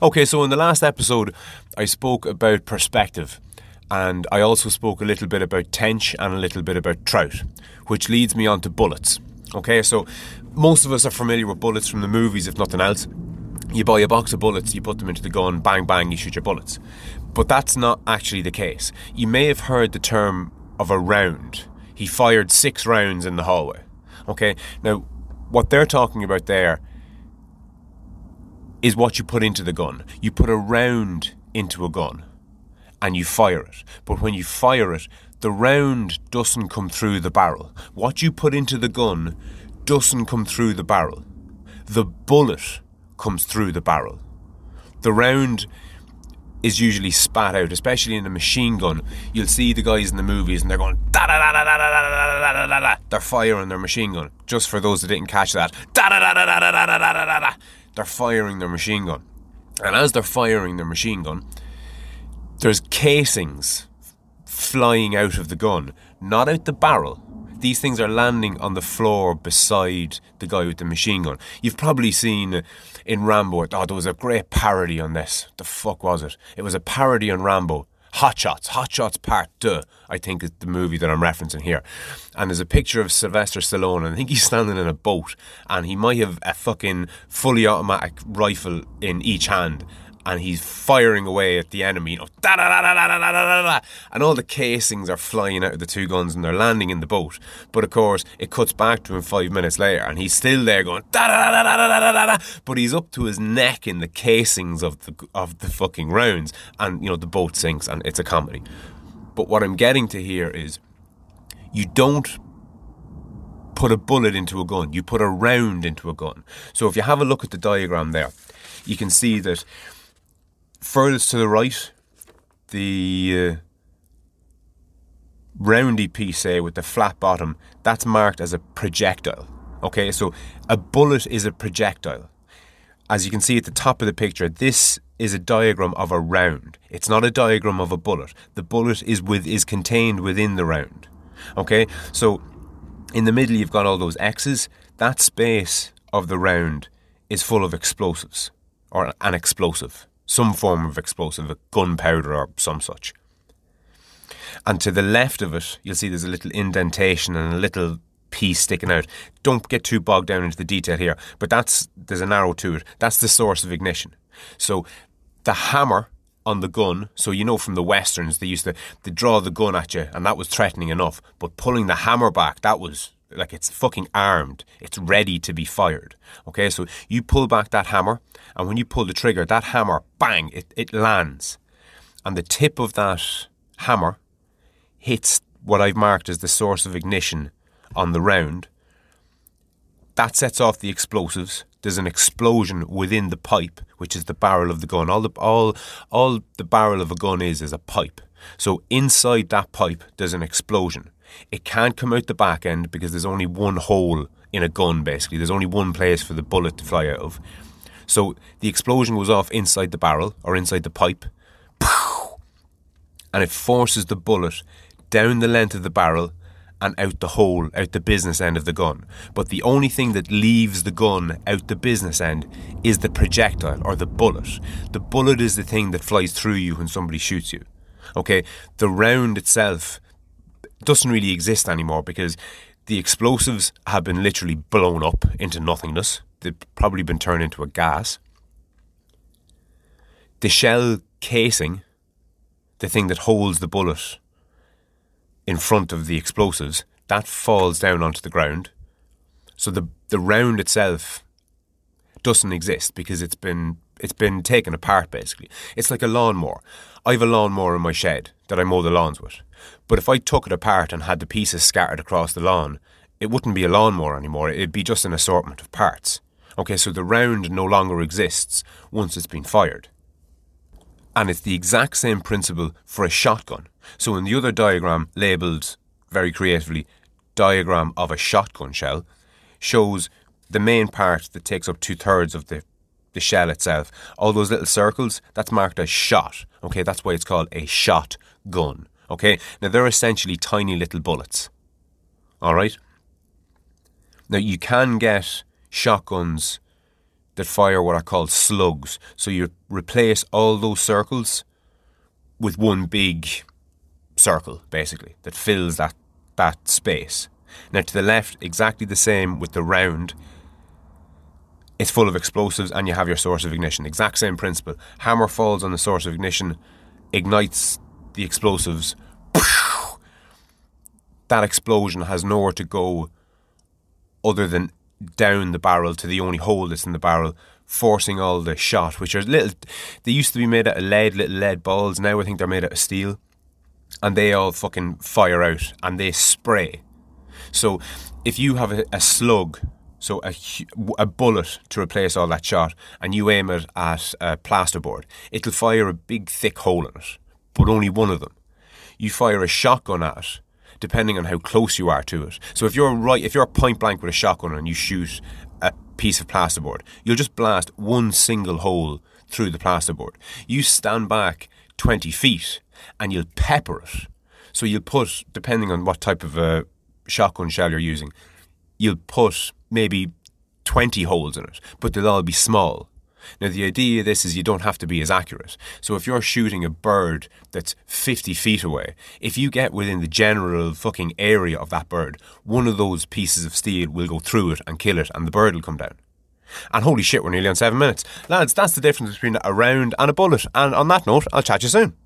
Okay, so in the last episode, I spoke about perspective, and I also spoke a little bit about tench and a little bit about trout, which leads me on to bullets. Okay, so most of us are familiar with bullets from the movies, if nothing else. You buy a box of bullets, you put them into the gun, bang, bang, you shoot your bullets. But that's not actually the case. You may have heard the term of a round. He fired six rounds in the hallway. Okay, now what they're talking about there is what you put into the gun. You put a round into a gun and you fire it. But when you fire it, the round doesn't come through the barrel. What you put into the gun doesn't come through the barrel. The bullet comes through the barrel. The round is usually spat out, especially in a machine gun. You'll see the guys in the movies and they're going da da da da da da da da da da. They're firing their machine gun. Just for those that didn't catch that, da da da da da da da da da da. They're firing their machine gun, and as they're firing their machine gun, there's casings flying out of the gun, not out the barrel. These things are landing on the floor beside the guy with the machine gun. You've probably seen in Rambo. Oh, there was a great parody on this. The fuck was it? It was a parody on Rambo. Hot Shots, Hot Shots Part 2, I think is the movie that I'm referencing here. And there's a picture of Sylvester Stallone, and I think he's standing in a boat, and he might have a fucking fully automatic rifle in each hand, and he's firing away at the enemy, you know, da da da da da da da da, and all the casings are flying out of the two guns and they're landing in the boat. But of course, it cuts back to him five minutes later, and he's still there going da da da da da da da da, but he's up to his neck in the casings of the of the fucking rounds, and you know the boat sinks, and it's a comedy. But what I'm getting to here is, you don't put a bullet into a gun, you put a round into a gun. So if you have a look at the diagram there, you can see that furthest to the right, the uh, roundy piece, say, with the flat bottom, that's marked as a projectile. Okay, so a bullet is a projectile. As you can see at the top of the picture, this is a diagram of a round. It's not a diagram of a bullet. The bullet is with is contained within the round. Okay, so in the middle you've got all those X's. That space of the round is full of explosives or an explosive some form of explosive, a gunpowder or some such. And to the left of it, you'll see there's a little indentation and a little piece sticking out. Don't get too bogged down into the detail here, but that's there's an arrow to it. That's the source of ignition. So the hammer on the gun, so you know from the westerns they used to they draw the gun at you and that was threatening enough, but pulling the hammer back, that was like it's fucking armed. It's ready to be fired. Okay, so you pull back that hammer, and when you pull the trigger, that hammer, bang, it, it lands. And the tip of that hammer hits what I've marked as the source of ignition on the round. That sets off the explosives. There's an explosion within the pipe, which is the barrel of the gun. All the all all the barrel of a gun is is a pipe. So inside that pipe, there's an explosion. It can't come out the back end because there's only one hole in a gun, basically. There's only one place for the bullet to fly out of. So the explosion goes off inside the barrel or inside the pipe, and it forces the bullet down the length of the barrel and out the hole, out the business end of the gun. But the only thing that leaves the gun out the business end is the projectile or the bullet. The bullet is the thing that flies through you when somebody shoots you. Okay, the round itself doesn't really exist anymore because the explosives have been literally blown up into nothingness. They've probably been turned into a gas. The shell casing, the thing that holds the bullet in front of the explosives, that falls down onto the ground. So the the round itself doesn't exist because it's been it's been taken apart basically. It's like a lawnmower. I have a lawnmower in my shed that I mow the lawns with. But if I took it apart and had the pieces scattered across the lawn, it wouldn't be a lawnmower anymore. It'd be just an assortment of parts. Okay, so the round no longer exists once it's been fired. And it's the exact same principle for a shotgun. So in the other diagram, labelled very creatively, diagram of a shotgun shell, shows the main part that takes up two thirds of the the shell itself. All those little circles, that's marked as shot. Okay, that's why it's called a shot gun. Okay, now they're essentially tiny little bullets. All right. Now you can get shotguns that fire what are called slugs. So you replace all those circles with one big circle, basically, that fills that, that space. Now, to the left, exactly the same with the round. It's full of explosives, and you have your source of ignition. Exact same principle. Hammer falls on the source of ignition, ignites the explosives. That explosion has nowhere to go other than down the barrel to the only hole that's in the barrel, forcing all the shot, which are little. They used to be made out of lead, little lead balls. Now I think they're made out of steel, and they all fucking fire out and they spray. So if you have a, a slug, so a, a bullet to replace all that shot, and you aim it at a plasterboard, it'll fire a big thick hole in it, but only one of them. You fire a shotgun at it, depending on how close you are to it. So if you're right, if you're point blank with a shotgun and you shoot a piece of plasterboard, you'll just blast one single hole through the plasterboard. You stand back 20 feet and you'll pepper it. So you'll put, depending on what type of a shotgun shell you're using, you'll put maybe 20 holes in it, but they'll all be small. Now, the idea of this is you don't have to be as accurate. So, if you're shooting a bird that's 50 feet away, if you get within the general fucking area of that bird, one of those pieces of steel will go through it and kill it, and the bird will come down. And holy shit, we're nearly on seven minutes. Lads, that's the difference between a round and a bullet. And on that note, I'll chat you soon.